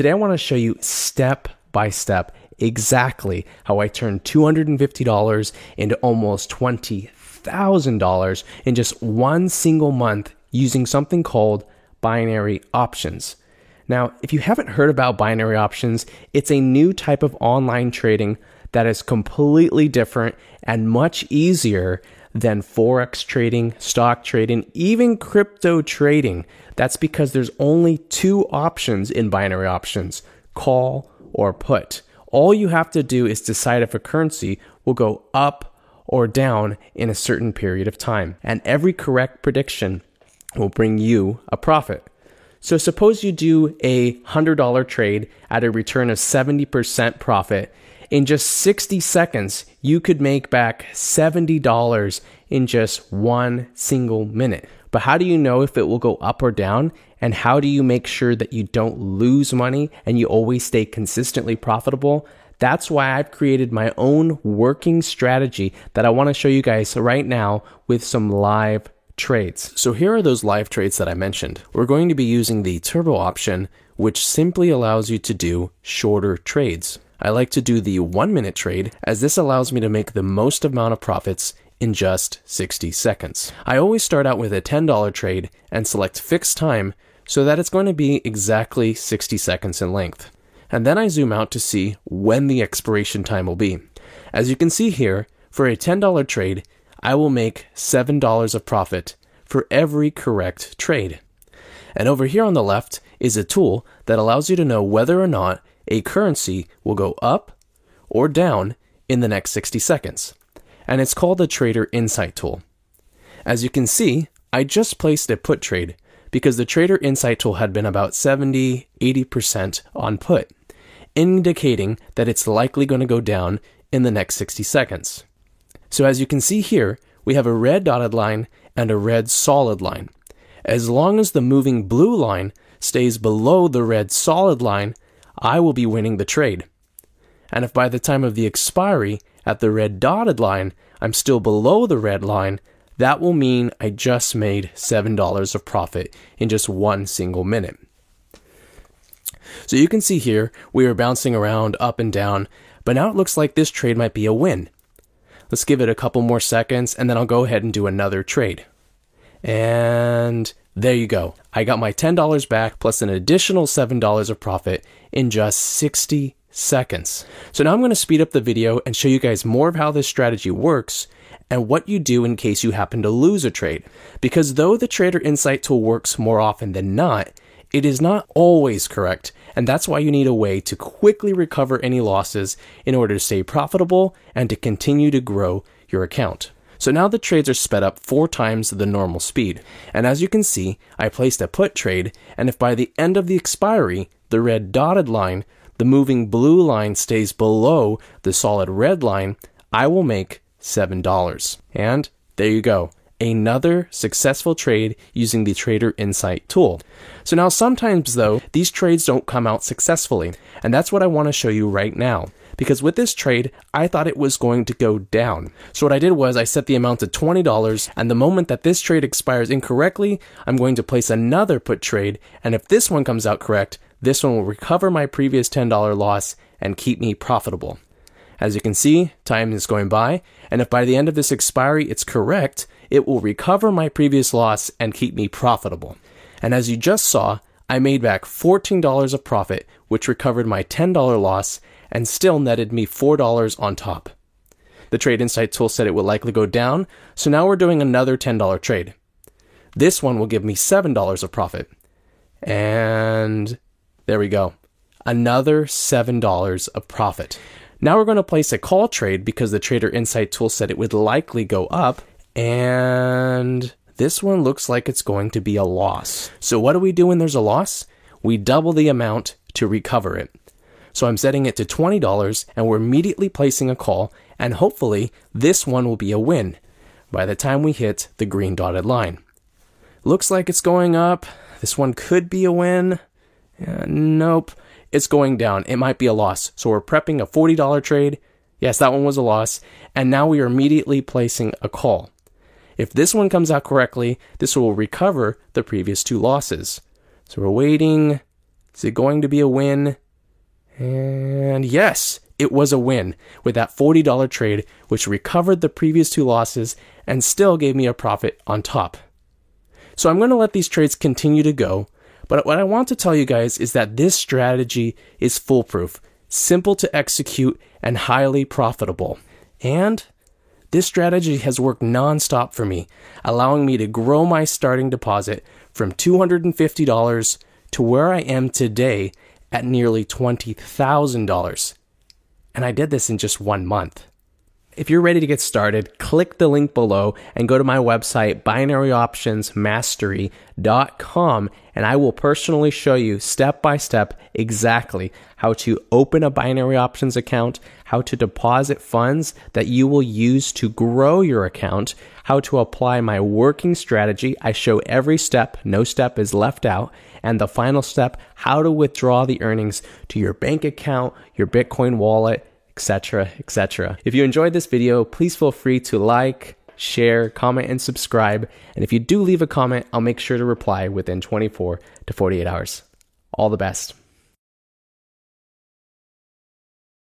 Today I want to show you step by step exactly how I turned $250 into almost $20,000 in just one single month using something called binary options. Now, if you haven't heard about binary options, it's a new type of online trading that is completely different and much easier than Forex trading, stock trading, even crypto trading. That's because there's only two options in binary options call or put. All you have to do is decide if a currency will go up or down in a certain period of time. And every correct prediction will bring you a profit. So suppose you do a $100 trade at a return of 70% profit. In just 60 seconds, you could make back $70 in just one single minute. But how do you know if it will go up or down? And how do you make sure that you don't lose money and you always stay consistently profitable? That's why I've created my own working strategy that I want to show you guys right now with some live trades. So here are those live trades that I mentioned. We're going to be using the turbo option, which simply allows you to do shorter trades. I like to do the one minute trade as this allows me to make the most amount of profits in just 60 seconds. I always start out with a $10 trade and select fixed time so that it's going to be exactly 60 seconds in length. And then I zoom out to see when the expiration time will be. As you can see here, for a $10 trade, I will make $7 of profit for every correct trade. And over here on the left is a tool that allows you to know whether or not a currency will go up or down in the next 60 seconds. And it's called the Trader Insight tool. As you can see, I just placed a put trade because the Trader Insight tool had been about 70 80% on put, indicating that it's likely going to go down in the next 60 seconds. So as you can see here, we have a red dotted line and a red solid line. As long as the moving blue line stays below the red solid line, I will be winning the trade. And if by the time of the expiry at the red dotted line, I'm still below the red line, that will mean I just made $7 of profit in just one single minute. So you can see here, we are bouncing around up and down, but now it looks like this trade might be a win. Let's give it a couple more seconds and then I'll go ahead and do another trade. And there you go. I got my $10 back plus an additional $7 of profit in just 60 seconds. So now I'm going to speed up the video and show you guys more of how this strategy works and what you do in case you happen to lose a trade. Because though the Trader Insight tool works more often than not, it is not always correct, and that's why you need a way to quickly recover any losses in order to stay profitable and to continue to grow your account. So now the trades are sped up four times the normal speed. And as you can see, I placed a put trade, and if by the end of the expiry, the red dotted line, the moving blue line stays below the solid red line, I will make $7. And there you go another successful trade using the Trader Insight tool. So now sometimes though, these trades don't come out successfully, and that's what I want to show you right now. Because with this trade, I thought it was going to go down. So what I did was I set the amount to $20, and the moment that this trade expires incorrectly, I'm going to place another put trade, and if this one comes out correct, this one will recover my previous $10 loss and keep me profitable. As you can see, time is going by, and if by the end of this expiry it's correct, it will recover my previous loss and keep me profitable. And as you just saw, I made back $14 of profit, which recovered my $10 loss and still netted me $4 on top. The Trade Insight tool said it would likely go down, so now we're doing another $10 trade. This one will give me $7 of profit. And there we go. Another $7 of profit. Now we're going to place a call trade because the Trader Insight tool said it would likely go up, and this one looks like it's going to be a loss. So what do we do when there's a loss? We double the amount to recover it. So I'm setting it to $20 and we're immediately placing a call and hopefully this one will be a win by the time we hit the green dotted line. Looks like it's going up. This one could be a win. Nope. It's going down. It might be a loss. So we're prepping a $40 trade. Yes, that one was a loss. And now we are immediately placing a call. If this one comes out correctly, this will recover the previous two losses. So we're waiting, Is it going to be a win? And yes, it was a win with that $40 trade, which recovered the previous two losses and still gave me a profit on top. So I'm going to let these trades continue to go. But what I want to tell you guys is that this strategy is foolproof, simple to execute, and highly profitable. And this strategy has worked nonstop for me, allowing me to grow my starting deposit from $250 to where I am today at nearly $20,000. And I did this in just one month. If you're ready to get started, click the link below and go to my website, binaryoptionsmastery.com, and I will personally show you step by step exactly how to open a binary options account, how to deposit funds that you will use to grow your account, how to apply my working strategy. I show every step, no step is left out. And the final step, how to withdraw the earnings to your bank account, your Bitcoin wallet, etc., etc. If you enjoyed this video, please feel free to like, share, comment, and subscribe. And if you do leave a comment, I'll make sure to reply within 24 to 48 hours. All the best.